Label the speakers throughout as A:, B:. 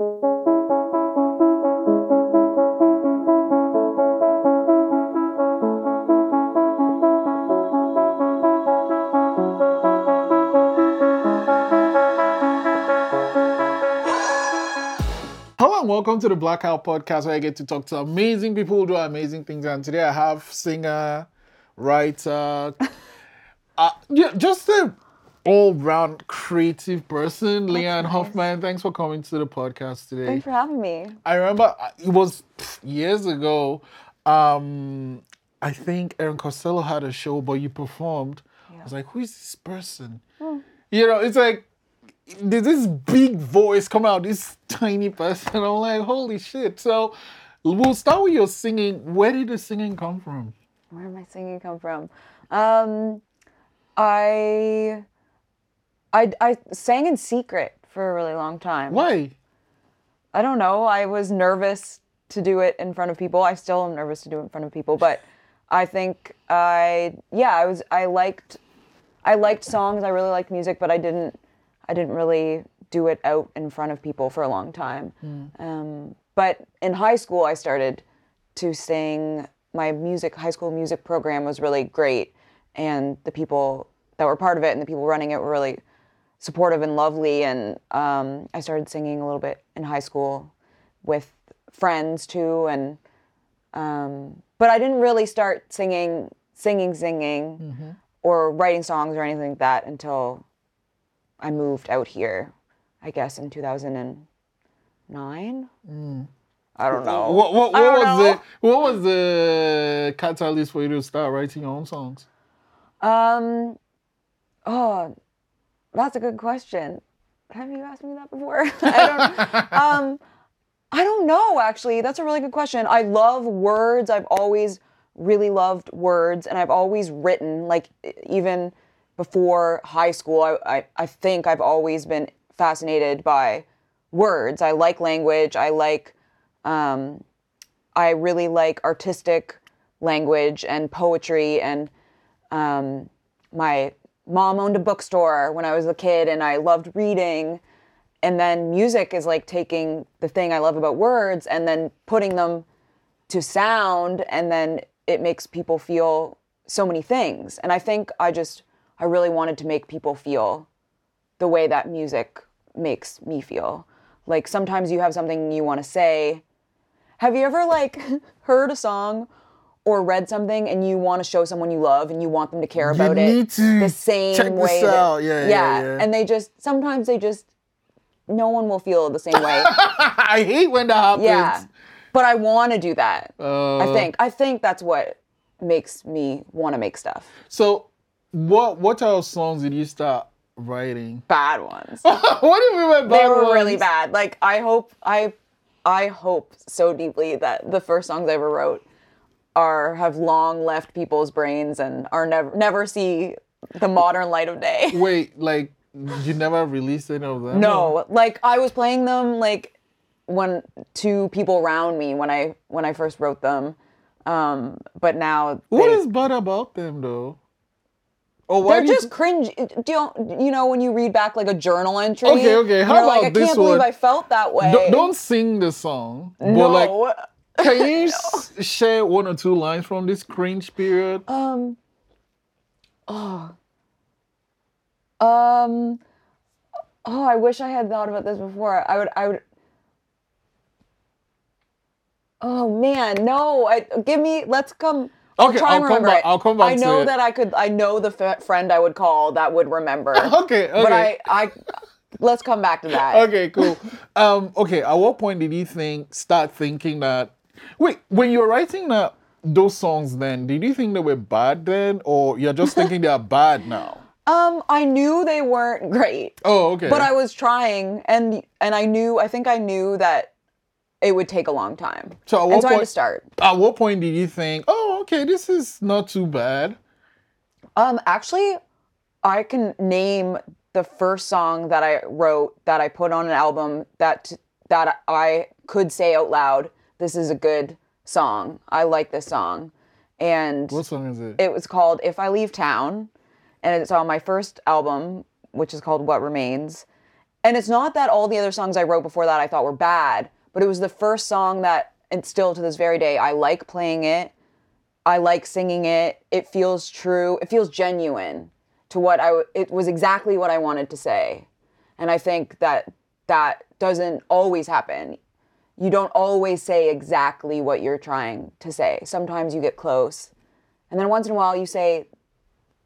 A: Hello and welcome to the Blackout Podcast where I get to talk to amazing people who do amazing things. And today I have singer, writer, uh, yeah, just a all-round creative person, Leanne Hoffman. Thanks for coming to the podcast today.
B: Thanks for having me.
A: I remember uh, it was years ago. Um, I think Erin Costelo had a show, but you performed. I was like, who is this person? You know, it's like there's this big voice come out, this tiny person. I'm like, holy shit. So we'll start with your singing. Where did the singing come from?
B: Where did my singing come from? Um, I, I, I sang in secret for a really long time.
A: Why?
B: I don't know. I was nervous to do it in front of people. I still am nervous to do it in front of people, but I think I, yeah, I was. I liked, I liked songs. I really liked music, but I didn't. I didn't really do it out in front of people for a long time. Um, but in high school, I started to sing. My music, high school music program was really great, and the people that were part of it and the people running it were really supportive and lovely. And um, I started singing a little bit in high school with friends too, and um, but I didn't really start singing, singing, singing, or writing songs or anything like that until I moved out here. I guess in 2009. I don't know.
A: What, what, what
B: don't
A: was
B: know.
A: the what was the catalyst for you to start writing your own songs?
B: Um, oh, that's a good question. Have you asked me that before? I don't. um, I don't know. Actually, that's a really good question. I love words. I've always really loved words, and I've always written. Like even before high school, I, I I think I've always been fascinated by words. I like language. I like um, I really like artistic language and poetry and um, my mom owned a bookstore when I was a kid and I loved reading. And then music is like taking the thing I love about words and then putting them to sound and then it makes people feel so many things. And I think I just I really wanted to make people feel the way that music makes me feel. Like sometimes you have something you want to say. Have you ever like heard a song or read something and you want to show someone you love and you want them to care about it
A: need to
B: the same
A: check this
B: way? that-
A: out. Yeah, yeah, yeah.
B: And they just sometimes they just no one will feel the same way.
A: I hate when that happens.
B: yeah. But I want to do that.
A: Uh,
B: I think I think that's what makes me want to make stuff.
A: So, what what type of songs did you start writing?
B: Bad ones.
A: what do you mean by bad ones?
B: they were really bad. Like I hope I I hope so deeply that the first songs I ever wrote are have long left people's brains and are never never see the modern light of day.
A: Wait, like you never released any of them?
B: No, like I was playing them like when two people around me when I when I first wrote them. Um, but now
A: What
B: they,
A: is bad about them though? Or why
B: they're
A: do you-
B: just cringe. Do you, you know when you read back like a journal entry?
A: Okay, okay. How
B: you're like, I
A: this
B: can't believe? I felt that way.
A: Don't, don't sing the song, but
B: no.
A: like, can you s- share one or two lines from this cringe period?
B: Um. Oh. Um. Oh, I wish I had thought about this before. I would. I would. Oh man, no! I give me. Let's come.
A: Okay,
B: try
A: I'll come
B: remember
A: back-
B: it.
A: I'll come back
B: I
A: to
B: know
A: it.
B: that I could. I know the f- friend I would call that would remember.
A: okay, okay.
B: But I. I. Let's come back to that.
A: Okay, cool. Um, okay, at what point did you think start thinking that wait, when you were writing that those songs then, did you think they were bad then or you're just thinking they are bad now?
B: Um, I knew they weren't great.
A: Oh, okay.
B: but I was trying, and and I knew. I think I knew that it would take a long time.
A: So at
B: and
A: what
B: so I had to start.
A: at what point did you think, oh, okay, this is not too bad?
B: Um, actually, I can name the first song that I wrote that I put on an album that that I could say out loud. This is a good song. I like this song, and
A: What song is it?
B: it was called "If I Leave Town," and it's on my first album, which is called "What Remains." and it's not that all the other songs I wrote before that I thought were bad, but it was the first song that, and still to this very day, I like playing it. I like singing it. It feels true. It feels genuine to what I. w- It was exactly what I wanted to say, and I think that that doesn't always happen. You don't always say exactly what you're trying to say. Sometimes you get close, and then once in a while you say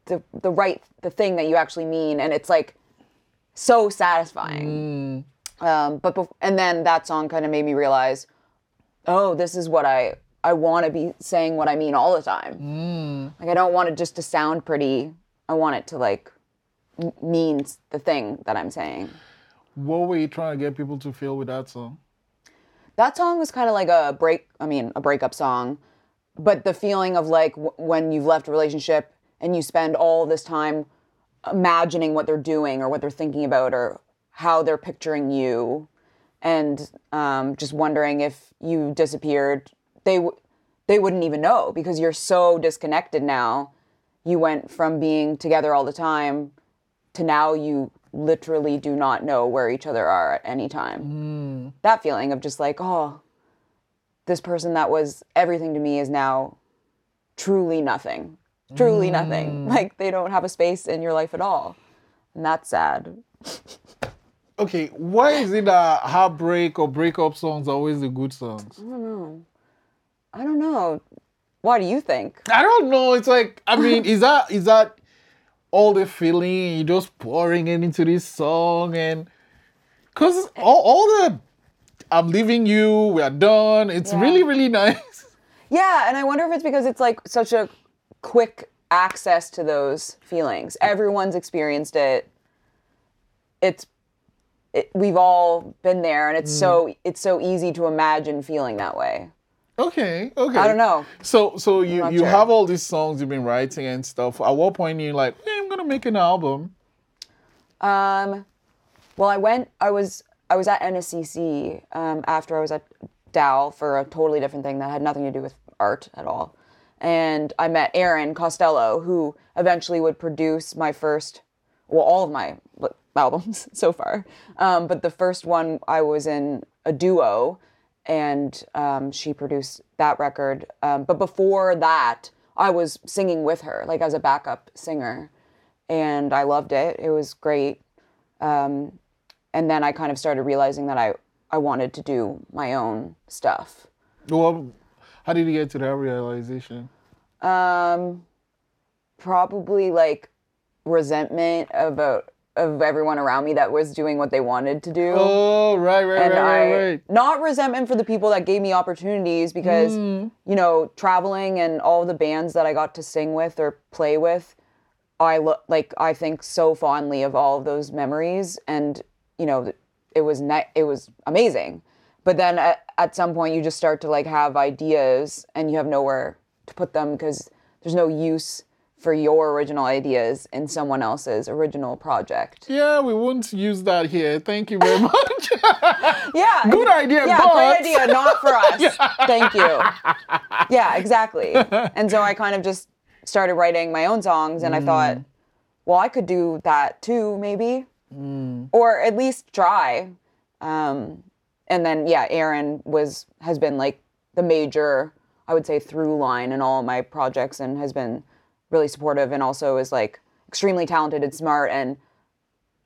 B: the the right the thing that you actually mean, and it's like so satisfying. Um, but bef- and then that song kind of made me realize, oh, this is what I I want to be saying what I mean all the time. Like I don't want it just to sound pretty. I want it to like m- mean the thing that I'm saying.
A: What were you trying to get people to feel with that song?
B: That song was kind of like a break. I mean, a breakup song, but the feeling of like w- when you've left a relationship and you spend all this time imagining what they're doing or what they're thinking about or how they're picturing you, and um, just wondering if you disappeared, they w- they wouldn't even know because you're so disconnected now. You went from being together all the time to now you literally do not know where each other are at any time. That feeling of just like, oh, this person that was everything to me is now truly nothing. Truly nothing. Mm. Like they don't have a space in your life at all. And that's sad.
A: Okay, why is it that heartbreak or breakup songs are always the good songs?
B: I don't know. I don't know. Why do you think?
A: I don't know. It's like I mean, is that is that all the feeling you just pouring it into this song and because all, all the I'm leaving you, we are done. It's
B: Yeah.
A: really really nice.
B: Yeah, and I wonder if it's because it's like such a quick access to those feelings. Everyone's experienced it. It's it, we've all been there and it's so it's so easy to imagine feeling that way.
A: Okay, okay.
B: I don't know.
A: So so you you
B: sure.
A: have all these songs you've been writing and stuff. At what point are you're like, hey, I'm gonna make an album?
B: Um, well, I went. I was. I was at NSCC um, after I was at Dal for a totally different thing that had nothing to do with art at all, and I met Erin Costelo, who eventually would produce my first, well, all of my albums so far. Um, but the first one, I was in a duo, and um, she produced that record. Um, but before that, I was singing with her, like as a backup singer and I loved it. It was great. Um, and then I kind of started realizing that I, I wanted to do my own stuff.
A: Well, how did you get to that realization?
B: Um, probably like resentment about of everyone around me that was doing what they wanted to do.
A: Oh, right, right,
B: and
A: right,
B: I
A: right, right.
B: not resentment for the people that gave me opportunities because
A: Mm.
B: you know traveling and all the bands that I got to sing with or play with, I look like I think so fondly of all of those memories and you know it was ne- it was amazing, but then at, at some point you just start to like have ideas and you have nowhere to put them because there's no use for your original ideas in someone else's original project.
A: Yeah, we won't use that here. Thank you very much.
B: Yeah.
A: Good idea,
B: Yeah,
A: but-
B: great idea. Not for us. Thank you. Yeah, exactly. And so I kind of just started writing my own songs, and I mm. thought, well, I could do that too, maybe, or at least try. Um, and then, yeah, Erin was has been like the major, I would say, through line in all my projects, and has been really supportive, and also is like extremely talented and smart, and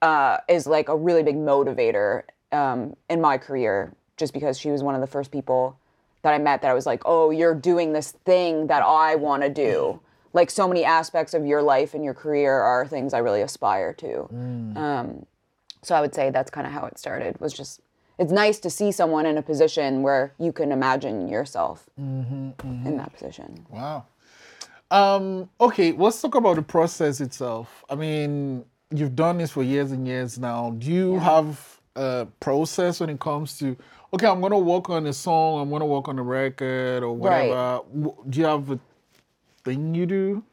B: uh, is like a really big motivator um, in my career just because she was one of the first people that I met that I was like, oh, you're doing this thing that I want to do. Like so many aspects of your life and your career are things I really aspire to. Um, so I would say that's kind of how it started. Was just it's nice to see someone in a position where you can imagine yourself in that position.
A: Wow. Um, okay, let's talk about the process itself. I mean, you've done this for years and years now. Do you have a process when it comes to okay, I'm gonna work on a song, I'm gonna work on a record or whatever. W- Do you have a thing you do?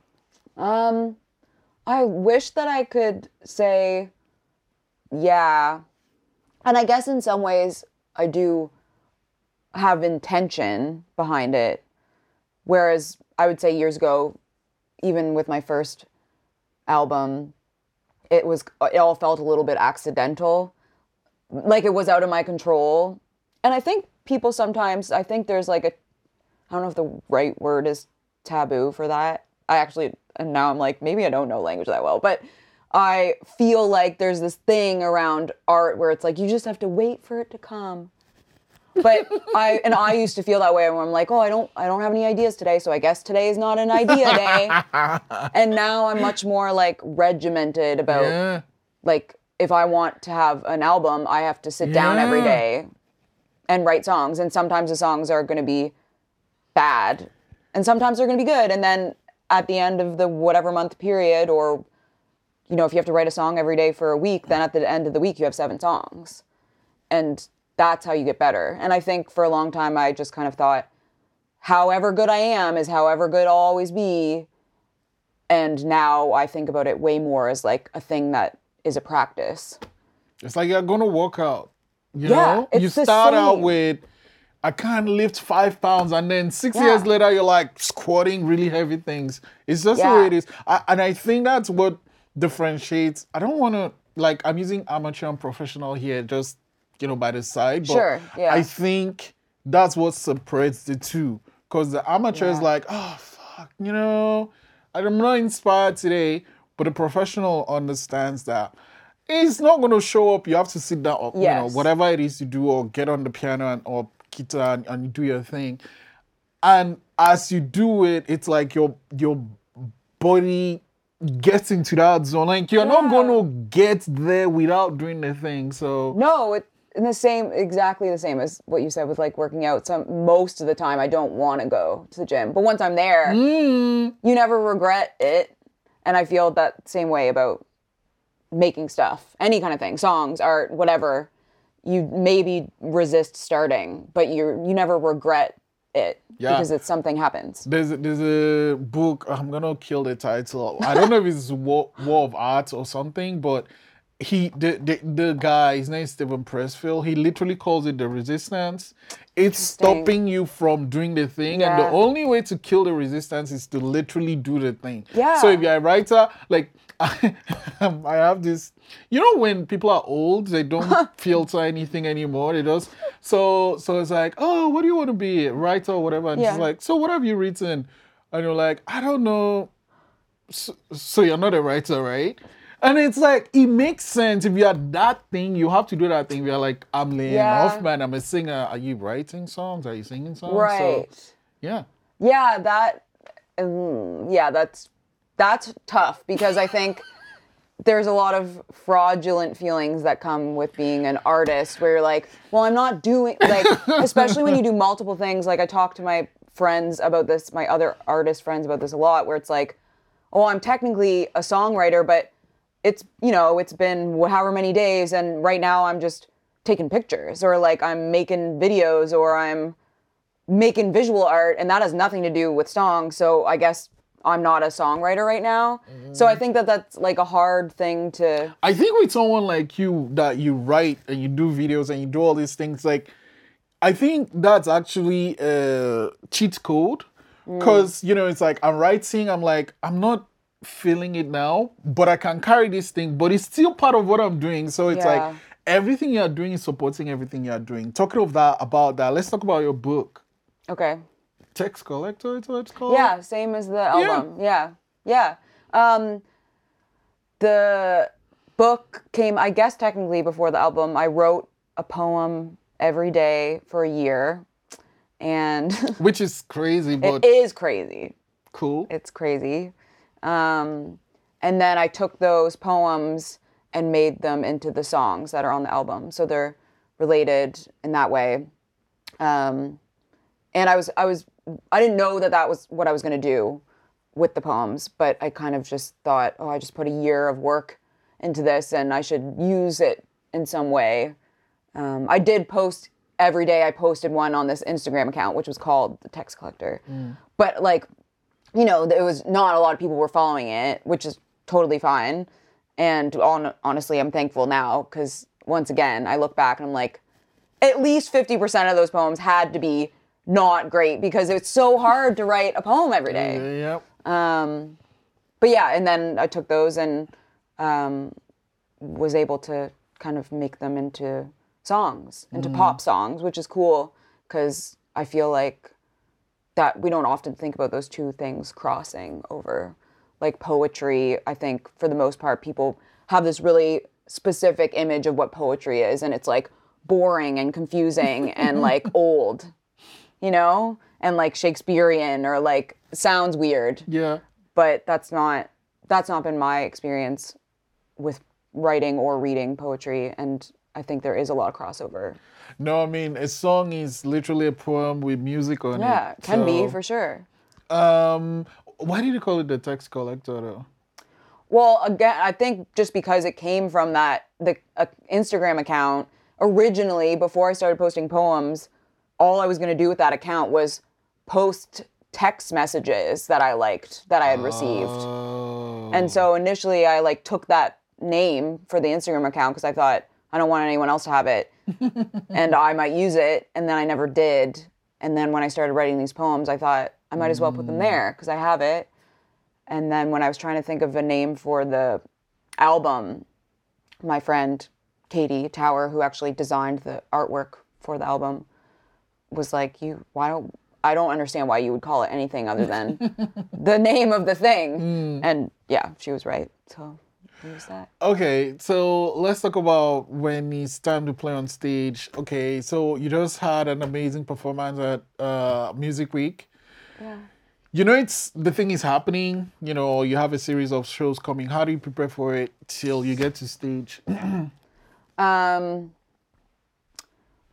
B: Um, I wish that I could say, yeah. And I guess in some ways I do have intention behind it. Whereas I would say years ago, even with my first album, it was it all felt a little bit accidental. like it was out of my control. And I think people sometimes, I think there's like a, I don't know if the right word is taboo for that. I actually, and now I'm like, maybe I don't know language that well, but I feel like there's this thing around art where it's like you just have to wait for it to come. But I and I used to feel that way where I'm like, oh, I don't I don't have any ideas today, so I guess today is not an idea day. and now I'm much more like regimented about
A: Yeah.
B: like if I want to have an album, I have to sit down every day and write songs. And sometimes the songs are going to be bad, and sometimes they're going to be good. And then at the end of the whatever month period, or you know, if you have to write a song every day for a week, then at the end of the week you have seven songs, and that's how you get better. And I think for a long time I just kind of thought, however good I am is however good I'll always be. And now I think about it way more as like a thing that is a practice.
A: It's like you're gonna work out. You
B: Yeah,
A: know, you start out with I can't lift five pounds, and then six
B: Yeah.
A: years later you're like squatting really heavy things. It's just the way it is, I, and I think that's what differentiates. I don't want to like I'm using amateur and professional here, just you know by the side. But
B: Sure, yeah.
A: I think that's what separates the two, because the amateur is like, oh fuck, you know, I'm not inspired today, but the professional understands that it's not going to show up. You have to sit down, or, you know, whatever it is you do, or get on the piano and, or guitar and, and do your thing. And as you do it, it's like your your body gets into that zone. Like you're not going to get there without doing the thing. So
B: No, it, in the same, exactly the same as what you said with like working out. Some most of the time, I don't want to go to the gym, but once I'm there,
A: Mm.
B: you never regret it. And I feel that same way about making stuff, any kind of thing, songs, art, whatever. You maybe resist starting, but you you never regret it
A: Yeah.
B: because it's something happens.
A: There's a, there's a book. I'm gonna kill the title. I don't know if it's War, War of Art or something, but he the, the the guy his name is Steven Pressfield. He literally calls it the resistance. It's stopping you from doing the thing, and the only way to kill the resistance is to literally do the thing.
B: Yeah.
A: So if you're a writer, like I, I have this. You know when people are old, they don't filter anything anymore. They just so so it's like, oh, what do you want to be, writer or whatever? And
B: Yeah.
A: she's like, so what have you written? And you're like, I don't know. So, so you're not a writer, right? And it's like it makes sense if you're that thing, you have to do that thing. You're like, I'm Liam
B: Yeah.
A: Hoffman, I'm a singer. Are you writing songs? Are you singing songs? So,
B: Right.
A: yeah.
B: Yeah, that. mm, yeah, that's that's tough because I think there's a lot of fraudulent feelings that come with being an artist, where you're like, well, I'm not doing like, especially when you do multiple things. Like I talk to my friends about this, my other artist friends about this a lot, where it's like, oh, I'm technically a songwriter, but it's you know it's been however many days, and right now I'm just taking pictures, or like I'm making videos, or I'm making visual art and that has nothing to do with songs so i guess i'm not a songwriter right now so i mm-hmm. think that that's like a hard thing to
A: I think with someone like you that you write and you do videos and you do all these things, like I think that's actually a cheat code. Mm. Cause you know, it's like I'm writing, I'm like, I'm not feeling it now, but I can carry this thing, but it's still part of what I'm doing. So it's
B: Yeah.
A: like everything you're doing is supporting everything you're doing. Talking of that about that, let's talk about your book.
B: okay
A: Text collector, it's what it's called.
B: yeah same as the album yeah yeah, um the book came i guess technically before the album i wrote a poem every day for a year and
A: Which is crazy, but
B: it is crazy
A: cool.
B: it's crazy. Um, and then I took those poems and made them into the songs that are on the album. So they're related in that way. Um, and I was, I was, I didn't know that that was what I was going to do with the poems, but I kind of just thought, oh, I just put a year of work into this and I should use it in some way. Um, I did post every day. I posted one on this Instagram account, which was called the Text Collector. But like, you know, it was not a lot of people were following it, which is totally fine. And on, honestly, I'm thankful now because once again, I look back and I'm like, at least 50% of those poems had to be not great because it's so hard to write a poem every day.
A: Yep.
B: But yeah, and then I took those and um, was able to kind of make them into songs, into pop songs, which is cool because I feel like that we don't often think about those two things crossing over. Like poetry, I think for the most part, people have this really specific image of what poetry is, and it's like boring and confusing and like old, you know, and like Shakespearean or like sounds weird
A: Yeah.
B: but that's not that's not been my experience with writing or reading poetry and i think there is a lot of crossover
A: No, I mean a song is literally a poem with music on
B: yeah
A: it.
B: Yeah, can be for sure
A: Um, why did you call it the text collector though?
B: well again i think just because it came from that the uh, instagram account originally before i started posting poems all i was going to do with that account was post text messages that i liked that i had received
A: Oh.
B: And so oh. initially I like took that name for the Instagram account because I thought I don't want anyone else to have it and I might use it and then I never did. And then when I started writing these poems, I thought I might as well put them there mm. because I have it. And then when I was trying to think of a name for the album, my friend Katie Tower, who actually designed the artwork for the album, was like, "You why don't I don't understand why you would call it anything other than the name of the thing." And yeah, she was right. So we use that.
A: Okay, so let's talk about when it's time to play on stage. Okay, so you just had an amazing performance at uh, Music Week.
B: Yeah.
A: You know, it's the thing is happening. You know, you have a series of shows coming. How do you prepare for it till you get to stage?
B: Um.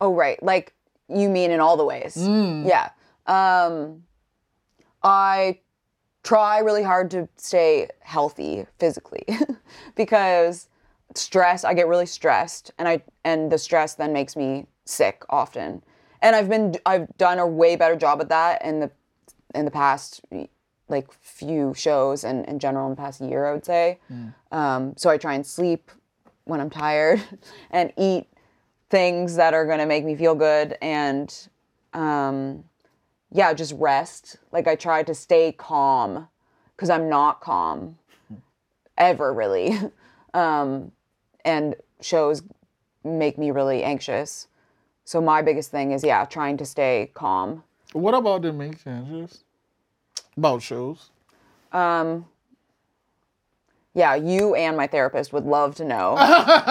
B: Oh right, like you mean in all the ways. Yeah. Um. I try really hard to stay healthy physically because stress. I get really stressed, and I and the stress then makes me sick often. And I've been I've done a way better job at that in the in the past like few shows and in general in the past year I would say. Um, so I try and sleep when I'm tired and eat things that are going to make me feel good and um, yeah, just rest. Like I try to stay calm because I'm not calm ever really. Um, and shows make me really anxious. So my biggest thing is yeah, trying to stay calm.
A: what about the make changes? About shows?
B: Um, yeah, you and my therapist would love to know.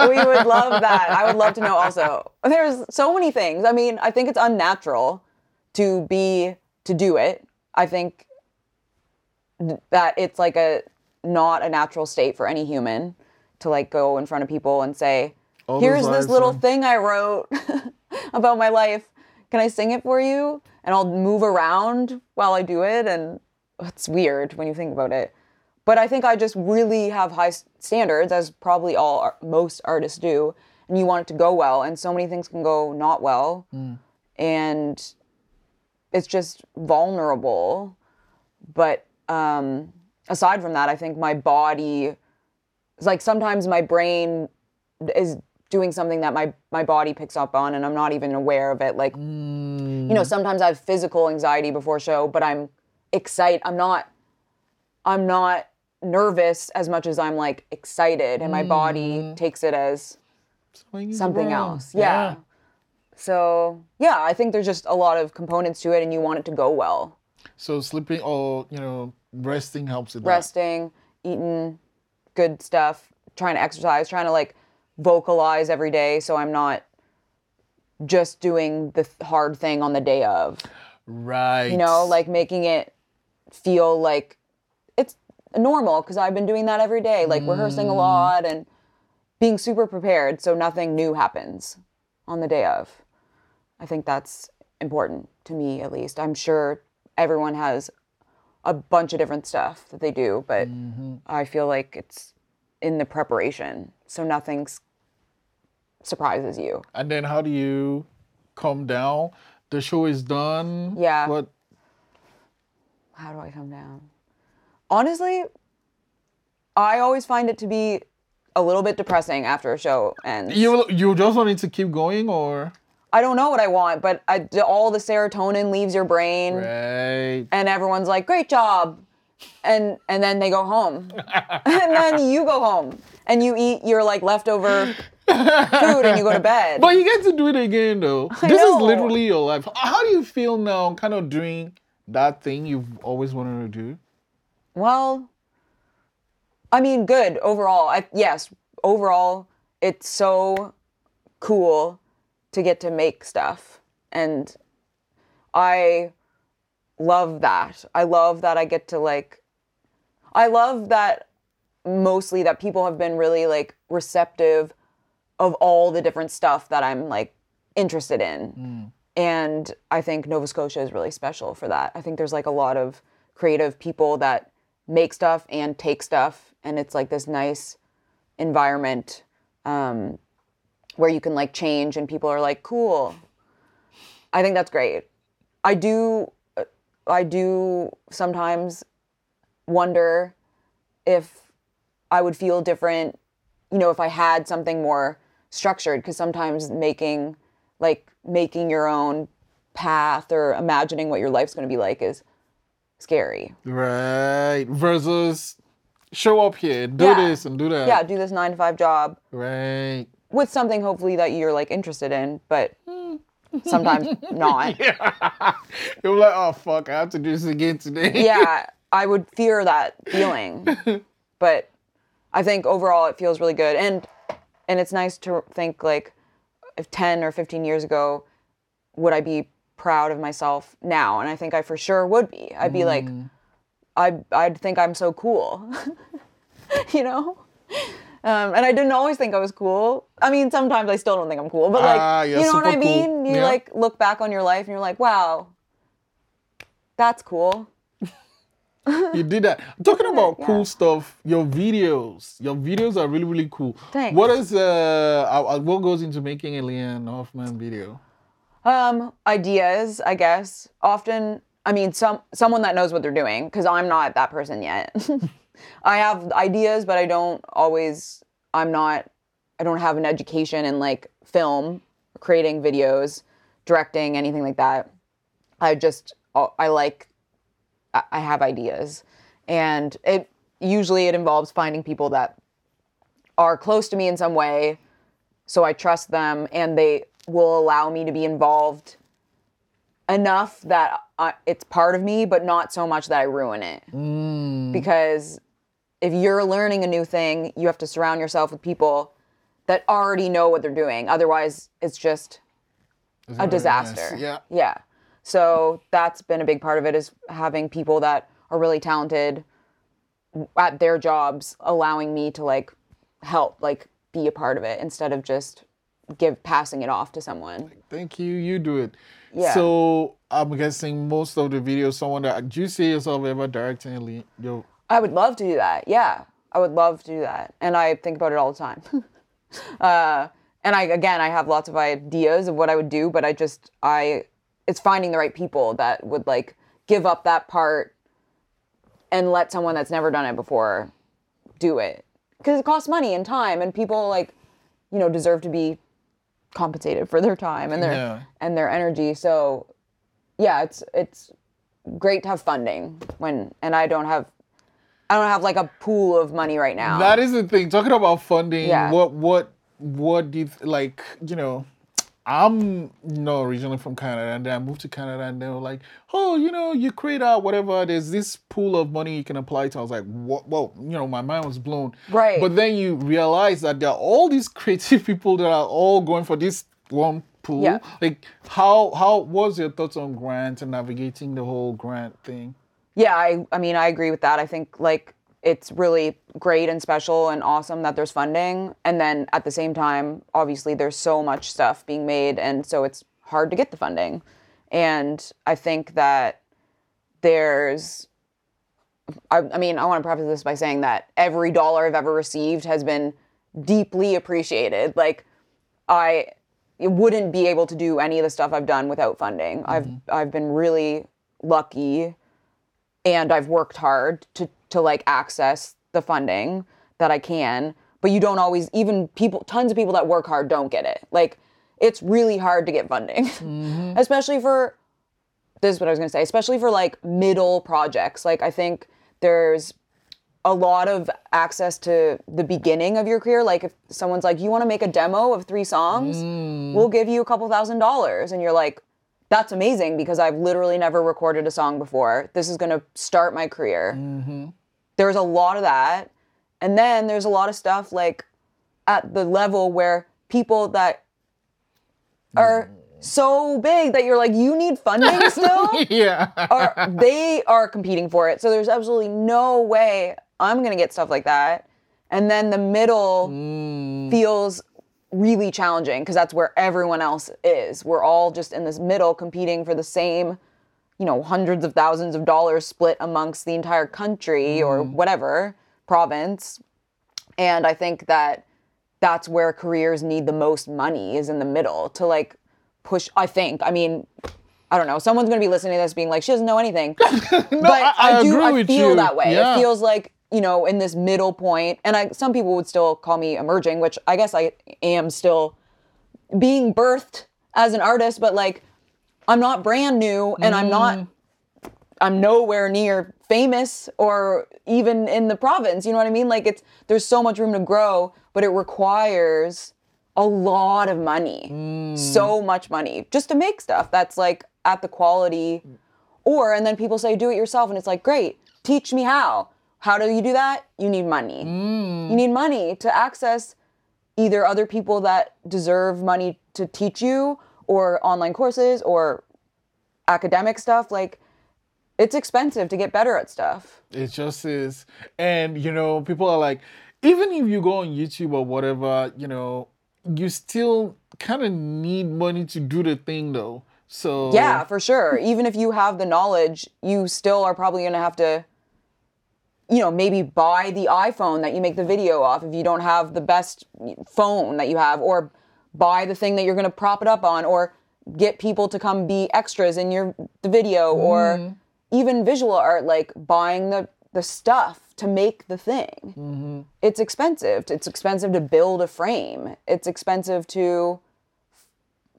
B: we would love that. I would love to know also. There's so many things. I mean, I think it's unnatural to be to do it. I think that it's like a not a natural state for any human to like go in front of people and say,
A: All
B: "Here's this little
A: huh?
B: thing I wrote about my life. Can I sing it for you?" And I'll move around while I do it and it's weird when you think about it. But I think I just really have high standards as probably all most artists do and you want it to go well and so many things can go not well. And it's just vulnerable. But um aside from that, I think my body like sometimes my brain is doing something that my my body picks up on and I'm not even aware of it like you know sometimes I have physical anxiety before show but I'm excited I'm not I'm not nervous as much as I'm like excited and my body mm. takes it as
A: Swinging
B: something
A: around.
B: else yeah. so yeah I think there's just a lot of components to it and you want it to go well
A: So sleeping or you know resting helps with that.
B: resting, eating good stuff, trying to exercise, trying to like vocalize every day so I'm not just doing the hard thing on the day of.
A: Right.
B: You know, like making it feel like it's normal because I've been doing that every day, like rehearsing a mm. lot and being super prepared so nothing new happens on the day of. I think that's important to me at least. I'm sure everyone has a bunch of different stuff that they do, but mm-hmm. I feel like it's in the preparation. So nothing surprises you.
A: And then how do you calm down? The show is done.
B: Yeah.
A: What?
B: How do I come down? Honestly, I always find it to be a little bit depressing after a show ends.
A: You you just want it to keep going or?
B: I don't know what I want, but I, all the serotonin leaves your brain,
A: Right.
B: and everyone's like, "Great job," and and then they go home, and then you go home and you eat your like leftover food and you go to bed.
A: But you get to do it again though. this is literally your life. How do you feel now kind of doing that thing you've always wanted to do?
B: Well, I mean, good overall. I, yes, overall, it's so cool to get to make stuff. And I love that. I love that I get to like, I love that mostly that people have been really like receptive of all the different stuff that I'm like interested in. Mm. And I think Nova Scotia is really special for that. I think there's like a lot of creative people that make stuff and take stuff, and it's like this nice environment um, where you can like change, and people are like, cool. I think that's great. I do, I do sometimes wonder if I would feel different, you know, if I had something more structured. Because sometimes making, like, making your own path or imagining what your life's going to be like is scary.
A: Right. Versus show up here, do
B: Yeah.
A: this and do that.
B: Yeah, do this nine to five job
A: Right.
B: with something hopefully that you're like interested in, but hmm. sometimes not.
A: You're like, oh fuck, I have to do this again today.
B: yeah, I would fear that feeling. but I think overall it feels really good. And and it's nice to think like if 10 or 15 years ago would I be proud of myself now? And I think I for sure would be. I'd be like I I'd think I'm so cool. you know? Um, and I didn't always think I was cool. I mean, sometimes I still don't think I'm cool, but like,
A: Ah, you're
B: you know what I
A: super cool.
B: mean? You
A: Yeah.
B: like look back on your life and you're like, wow, that's cool.
A: You did that. Talking about
B: yeah.
A: cool stuff, your videos. Your videos are really, really cool.
B: Thanks.
A: What is uh uh, what goes into making a Leanne Hoffman video?
B: Um, ideas, I guess. Often, I mean, some someone that knows what they're doing, because I'm not that person yet. I have ideas, but I don't always. I'm not. I don't have an education in like film, creating videos, directing, anything like that. I just I like. I have ideas, and it usually it involves finding people that are close to me in some way so I trust them and they will allow me to be involved enough that I, it's part of me, but not so much that I ruin it. Mm. Because if you're learning a new thing, you have to surround yourself with people that already know what they're doing. Otherwise, it's just
A: It's
B: a disaster.
A: Yeah.
B: Yeah. So that's been a big part of it is having people that are really talented at their jobs, allowing me to like help, like be a part of it instead of just give passing it off to someone.
A: Thank you. You do it.
B: Yeah.
A: So I'm guessing most of the videos, someone that do you see yourself ever directing your
B: I would love to do that. Yeah. I would love to do that. And I think about it all the time. uh, and I, again, I have lots of ideas of what I would do, but I just, I, it's finding the right people that would like give up that part and let someone that's never done it before do it. Because it costs money and time, and people like, you know, deserve to be compensated for their time and their
A: Yeah.
B: and their energy. So, yeah, it's it's great to have funding when, and I don't have, I don't have like a pool of money right now.
A: That is the thing. Talking about funding,
B: Yeah.
A: what what what do you th- like? You know, I'm you know originally from Canada, and then I moved to Canada, and they were like, "Oh, you know, you create out whatever. There's this pool of money you can apply to." I was like, "What?" Well, you know, my mind was blown.
B: Right.
A: But then you realize that there are all these creative people that are all going for this one pool.
B: Yeah.
A: Like, how how was your thoughts on grant and navigating the whole grant thing?
B: yeah, I I mean I agree with that. I think like it's really great and special and awesome that there's funding and then at the same time obviously there's so much stuff being made and so it's hard to get the funding. And I think that there's I, I mean, I want to preface this by saying that every dollar I've ever received has been deeply appreciated. Like, I wouldn't be able to do any of the stuff I've done without funding. I've mm-hmm. I've been really lucky, and I've worked hard to to like access the funding that I can. But you don't always even people tons of people that work hard don't get it. Like, it's really hard to get funding, mm-hmm. especially for this is what I was gonna say, especially for like middle projects. Like I think there's a lot of access to the beginning of your career. Like if someone's like, you want to make a demo of three songs, mm. we'll give you a couple thousand dollars. And you're like, that's amazing because I've literally never recorded a song before. This is going to start my career. Mm-hmm. There's a lot of that. And then there's a lot of stuff like at the level where people that are mm. so big that you're like, you need funding still?
A: yeah.
B: are they are competing for it. So there's absolutely no way I'm gonna get stuff like that. And then the middle mm. feels really challenging because that's where everyone else is. We're all just in this middle competing for the same, you know, hundreds of thousands of dollars split amongst the entire country or mm. whatever province. And I think that that's where careers need the most money is in the middle to like push I think. I mean, I don't know. Someone's going to be listening to this being like she doesn't know anything. but
A: I- I
B: do
A: agree
B: I feel
A: you.
B: that way.
A: Yeah.
B: It feels like, you know, in this middle point and I some people would still call me emerging, which I guess I am still being birthed as an artist, but like I'm not brand new and I'm not
A: Mm.
B: I'm nowhere near famous or even in the province. You know what I mean? Like it's there's so much room to grow, but it requires a lot of money. So much money just to make stuff that's like at the quality or and then people say do it yourself and it's like great, teach me how. How do you do that? You need money. You need money to access either other people that deserve money to teach you or online courses or academic stuff like it's expensive to get better at stuff.
A: It just is. And, you know, people are like, even if you go on YouTube or whatever, you know, you still kind of need money to do the thing, though. So,
B: Yeah, for sure. Even if you have the knowledge, you still are probably going to have to you know, maybe buy the iPhone that you make the video off if you don't have the best phone that you have or buy the thing that you're going to prop it up on or get people to come be extras in your the video or mm-hmm. even visual art like buying the the stuff to make the thing. Mm-hmm. It's expensive. It's expensive to build a frame. It's expensive to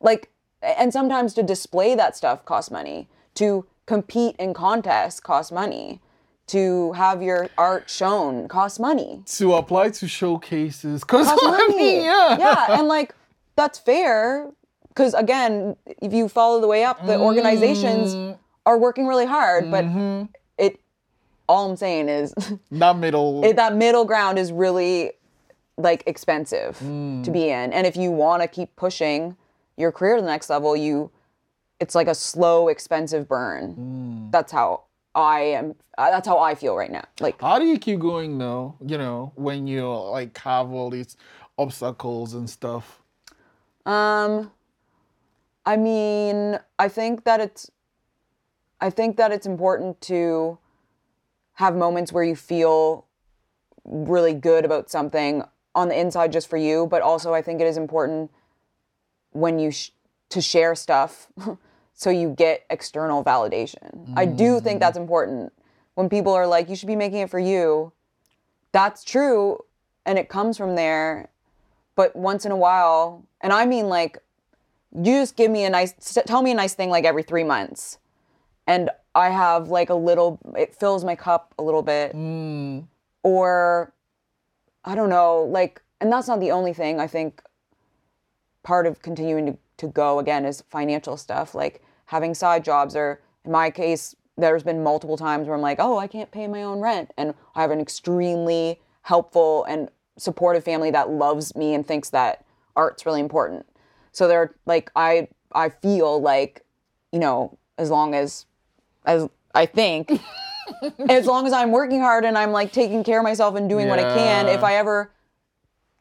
B: like and sometimes to display that stuff costs money. To compete in contests costs money. To have your art shown costs money.
A: to apply to showcases, because
B: Costs
A: I
B: money.
A: yeah.
B: yeah, and like that's fair because again, if you follow the way up, the organizations mm-hmm. are working really hard, but mm-hmm. it all I'm saying is
A: That middle.
B: it, that middle ground is really like expensive mm. to be in and if you want to keep pushing your career to the next level you it's like a slow expensive burn mm. that's how i am uh, that's how i feel right now like
A: How do you keep going though? You know, when you like have all these obstacles and stuff.
B: Um i mean i think that it's i think that it's important to have moments where you feel really good about something on the inside just for you but also i think it is important when you sh- to share stuff so you get external validation. I do think that's important. When people are like you should be making it for you that's true and it comes from there but once in a while and i mean like you just give me a nice tell me a nice thing like every three months. And i have like a little it fills my cup a little bit. Mm. Or i don't know like and that's not the only thing. I think part of continuing to, to go again is financial stuff like having side jobs or in my case there's been multiple times where i'm like oh i can't pay my own rent. And i have an extremely helpful and supportive family that loves me and thinks that art's really important. So they're like i i feel like you know as long as as i think as long as i'm working hard and i'm like taking care of myself and doing what i can if i ever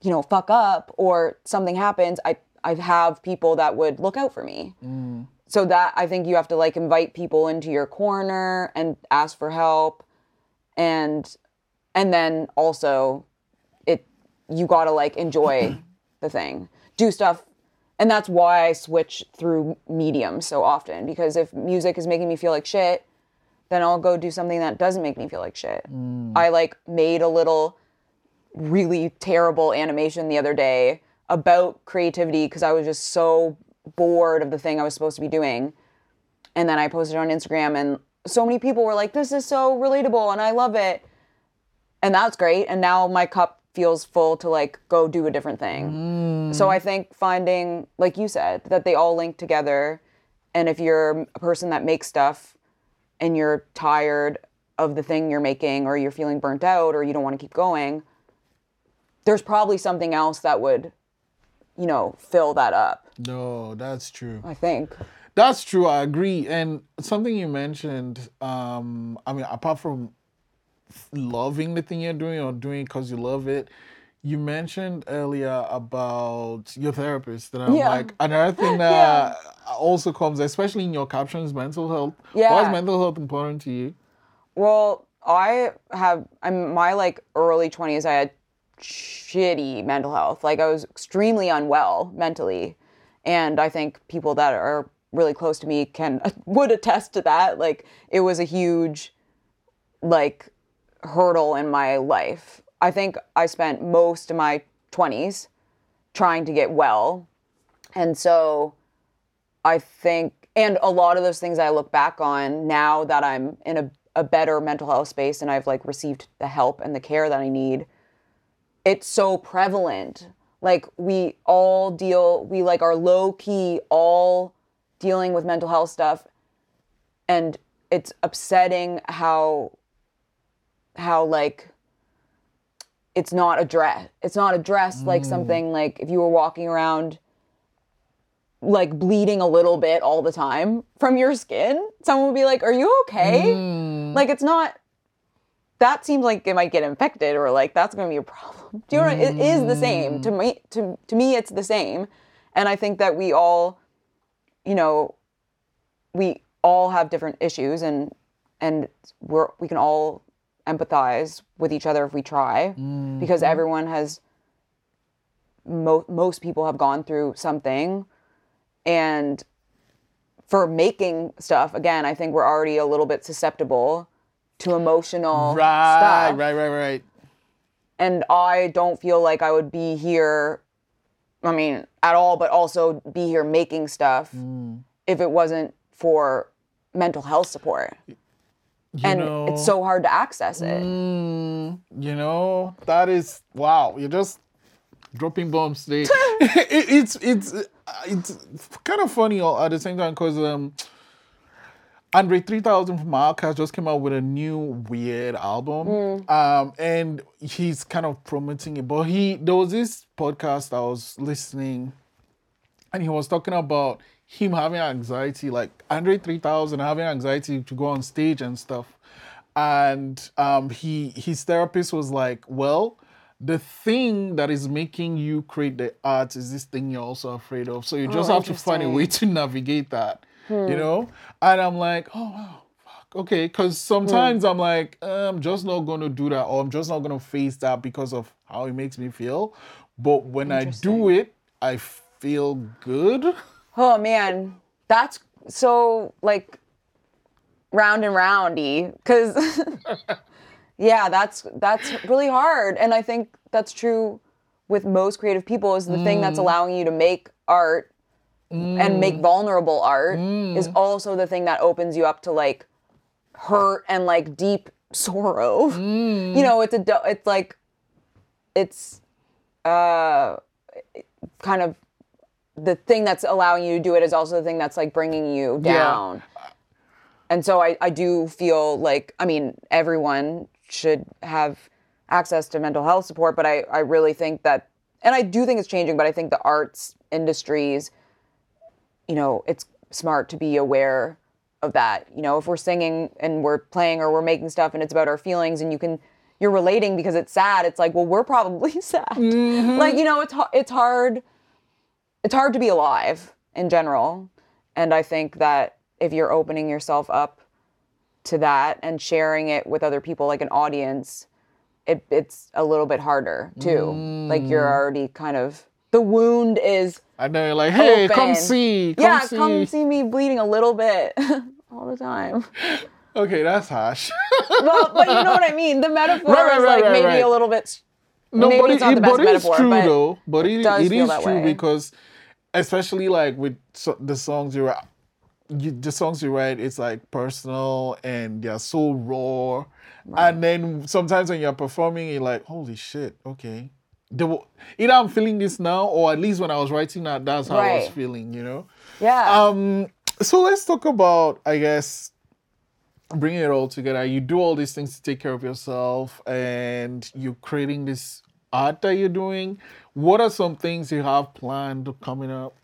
B: you know, fuck up or something happens, I I have people that would look out for me. Mm. So that I think you have to like invite people into your corner and ask for help, and and then also you gotta like enjoy the thing, do stuff, and that's why I switch through mediums so often because if music is making me feel like shit, then I'll go do something that doesn't make me feel like shit. Mm. I like made a little really terrible animation the other day about creativity because I was just so bored of the thing I was supposed to be doing. And then I posted it on Instagram and so many people were like, this is so relatable and I love it. and that's great. And now my cup feels full to like go do a different thing. So I think finding, like you said, that they all link together. And if you're a person that makes stuff and you're tired of the thing you're making or you're feeling burnt out or you don't want to keep going, there's probably something else that would, you know, fill that up.
A: No, that's true.
B: I think.
A: That's true. I agree. And something you mentioned, um, I mean, apart from loving the thing you're doing or doing because you love it, you mentioned earlier about your therapist. That I'm
B: Yeah.
A: like another thing that also comes, especially in your captions, mental health.
B: Yeah.
A: Why is mental health important to you?
B: Well, I have I'm my like early 20s I had shitty mental health. Like I was extremely unwell mentally. And I think people that are really close to me can would attest to that. Like it was a huge like hurdle in my life. I think I spent most of my 20s trying to get well. And so I think, and a lot of those things I look back on now that I'm in a, a better mental health space and I've like received the help and the care that I need, it's so prevalent. Like we all deal, we like are low key all dealing with mental health stuff. And it's upsetting how, how like, it's not addressed. It's not addressed like mm. something like if you were walking around like bleeding a little bit all the time from your skin, someone would be like, "Are you okay?" Mm. Like it's not. That seems like it might get infected, or like that's going to be a problem. Do you know? What It is the same to mm. me. To to me, it's the same, and I think that we all, you know, we all have different issues, and and we're we can all empathize with each other if we try, because everyone has. Mo- most people have gone through something and for making stuff again i think we're already a little bit susceptible to emotional
A: Right,
B: stuff
A: right, right, right.
B: and i don't feel like i would be here i mean at all but also be here making stuff
A: Mm.
B: if it wasn't for mental health support
A: You
B: and
A: know,
B: it's so hard to access it
A: Mm, you know, that is wow. You're just dropping bombs today. it, it's it's uh, it's kind of funny all at the same time because um, Andre 3000 from OutKast just came out with a new weird album, um, and he's kind of promoting it. But he there was this podcast I was listening, and he was talking about him having anxiety, like Andre 3000 having anxiety to go on stage and stuff. And um, he his therapist was like, well, the thing that is making you create the art is this thing you're also afraid of. So you just have to find a way to navigate that, you know? And I'm like, oh, wow. fuck, Okay, because sometimes I'm like, uh, I'm just not going to do that, or I'm just not going to face that because of how it makes me feel. But when I do it, I feel good.
B: Oh man, that's so like round and roundy because yeah, that's that's really hard, and I think that's true with most creative people. Is the thing that's mm. allowing you to make art and mm. make vulnerable art mm. is also the thing that opens you up to like hurt and like deep sorrow. You know, it's a it's like it's uh kind of the thing that's allowing you to do it is also the thing that's like bringing you down. And so I, I do feel like, I mean, everyone should have access to mental health support, but I, I really think that, and I do think it's changing, but I think the arts industries, you know, it's smart to be aware of that. You know, if we're singing and we're playing or we're making stuff and it's about our feelings and you can, you're relating because it's sad, it's like, well, we're probably sad. Mm-hmm. Like, you know, it's, it's hard it's hard to be alive in general. And I think that if you're opening yourself up to that and sharing it with other people, like an audience, it, it's a little bit harder too. Like you're mm. already kind of, the wound is,
A: And they're like, hey, come see. Come
B: yeah,
A: see.
B: come see me bleeding a little bit all the time.
A: Okay, that's harsh.
B: well, but you know what I mean? The metaphor
A: Right, right,
B: is
A: right,
B: like
A: right,
B: maybe a little bit,
A: No,
B: maybe
A: but
B: it's
A: it,
B: not
A: it-
B: the best
A: but it
B: metaphor,
A: true
B: but
A: though. But it, it
B: feel
A: is true
B: way.
A: because, especially like with so, the songs you you, the songs you write, it's like personal and they're so raw. And then sometimes when you're performing, you're like, holy shit, okay. The, either I'm feeling this now, or at least when I was writing that, that's how I was feeling, you know?
B: Yeah.
A: Um, so let's talk about, I guess, bringing it all together. You do all these things to take care of yourself, and you're creating this art that you're doing. What are some things you have planned coming up?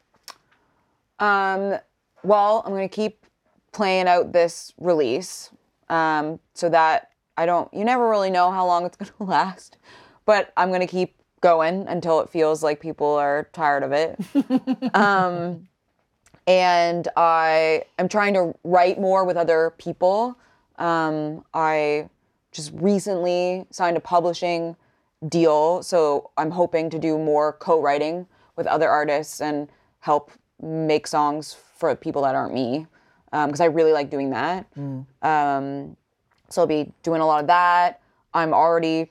B: Um, well, I'm gonna keep playing out this release, um, so that I don't. You never really know how long it's gonna last, but I'm gonna keep going until it feels like people are tired of it. um, and I am trying to write more with other people. Um, I just recently signed a publishing deal, so I'm hoping to do more co-writing with other artists and help make songs for people that aren't me, because I really like doing that. Um, so I'll be doing a lot of that. I'm already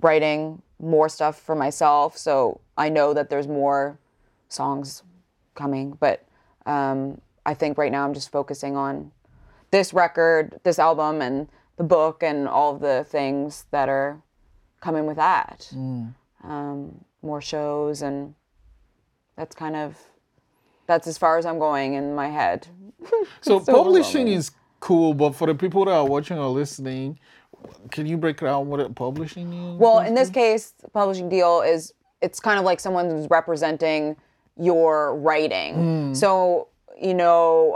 B: writing more stuff for myself, so I know that there's more songs coming. But um, I think right now I'm just focusing on this record, this album, and the book, and all of the things that are coming with that. Um, more shows, and that's kind of that's as far as I'm going in my head.
A: So,
B: So
A: publishing is cool, but for the people that are watching or listening, can you break down what it publishing is?
B: Well, in this case, publishing deal is it's kind of like someone who's representing your writing. So, you know,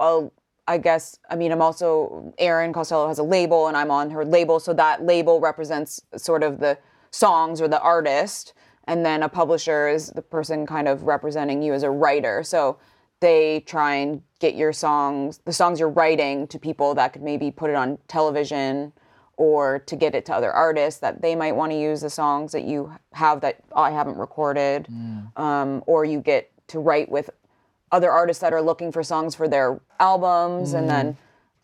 B: uh, I guess, I mean, I'm also, Erin Costelo has a label and I'm on her label. So that label represents sort of the songs or the artist. And then a publisher is the person kind of representing you as a writer. So they try and get your songs, the songs you're writing, to people that could maybe put it on television or to get it to other artists that they might want to use the songs that you have that I haven't recorded, um, or you get to write with other artists that are looking for songs for their albums, and then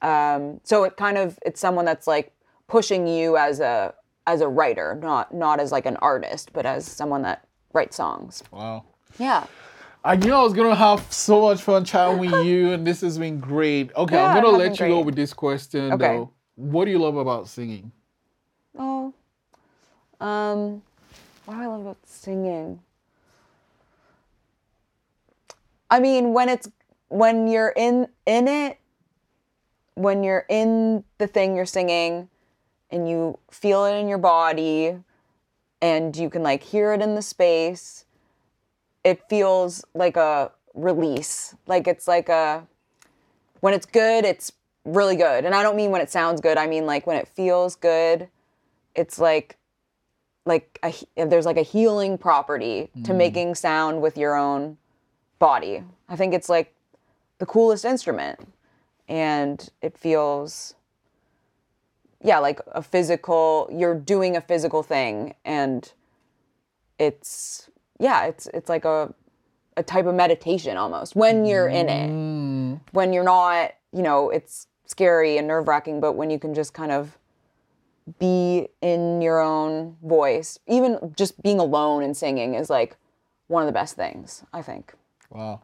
B: um, so it kind of it's someone that's like pushing you as a as a writer, not not as like an artist, but as someone that writes songs.
A: wow.
B: Yeah.
A: I knew I was gonna have so much fun chatting with you, and this has been great. Okay,
B: Yeah,
A: I'm gonna let you go with this question
B: Okay.
A: though. What do you love about singing?
B: Oh. Um, what do I love about singing? I mean, when it's when you're in in it, when you're in the thing you're singing and you feel it in your body and you can like hear it in the space, it feels like a release. Like it's like a when it's good, it's really good. And I don't mean when it sounds good. I mean like when it feels good, it's like like a, there's like a healing property to mm. making sound with your own body. I think it's like the coolest instrument and it feels yeah, like a physical you're doing a physical thing and it's yeah, it's it's like a a type of meditation almost when you're in it. Mm. When you're not, you know, it's scary and nerve wracking, but when you can just kind of be in your own voice, even just being alone and singing is like one of the best things, I think.
A: Wow.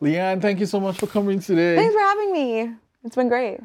A: Leanne, thank you so much for coming today.
B: Thanks for having me. It's been great.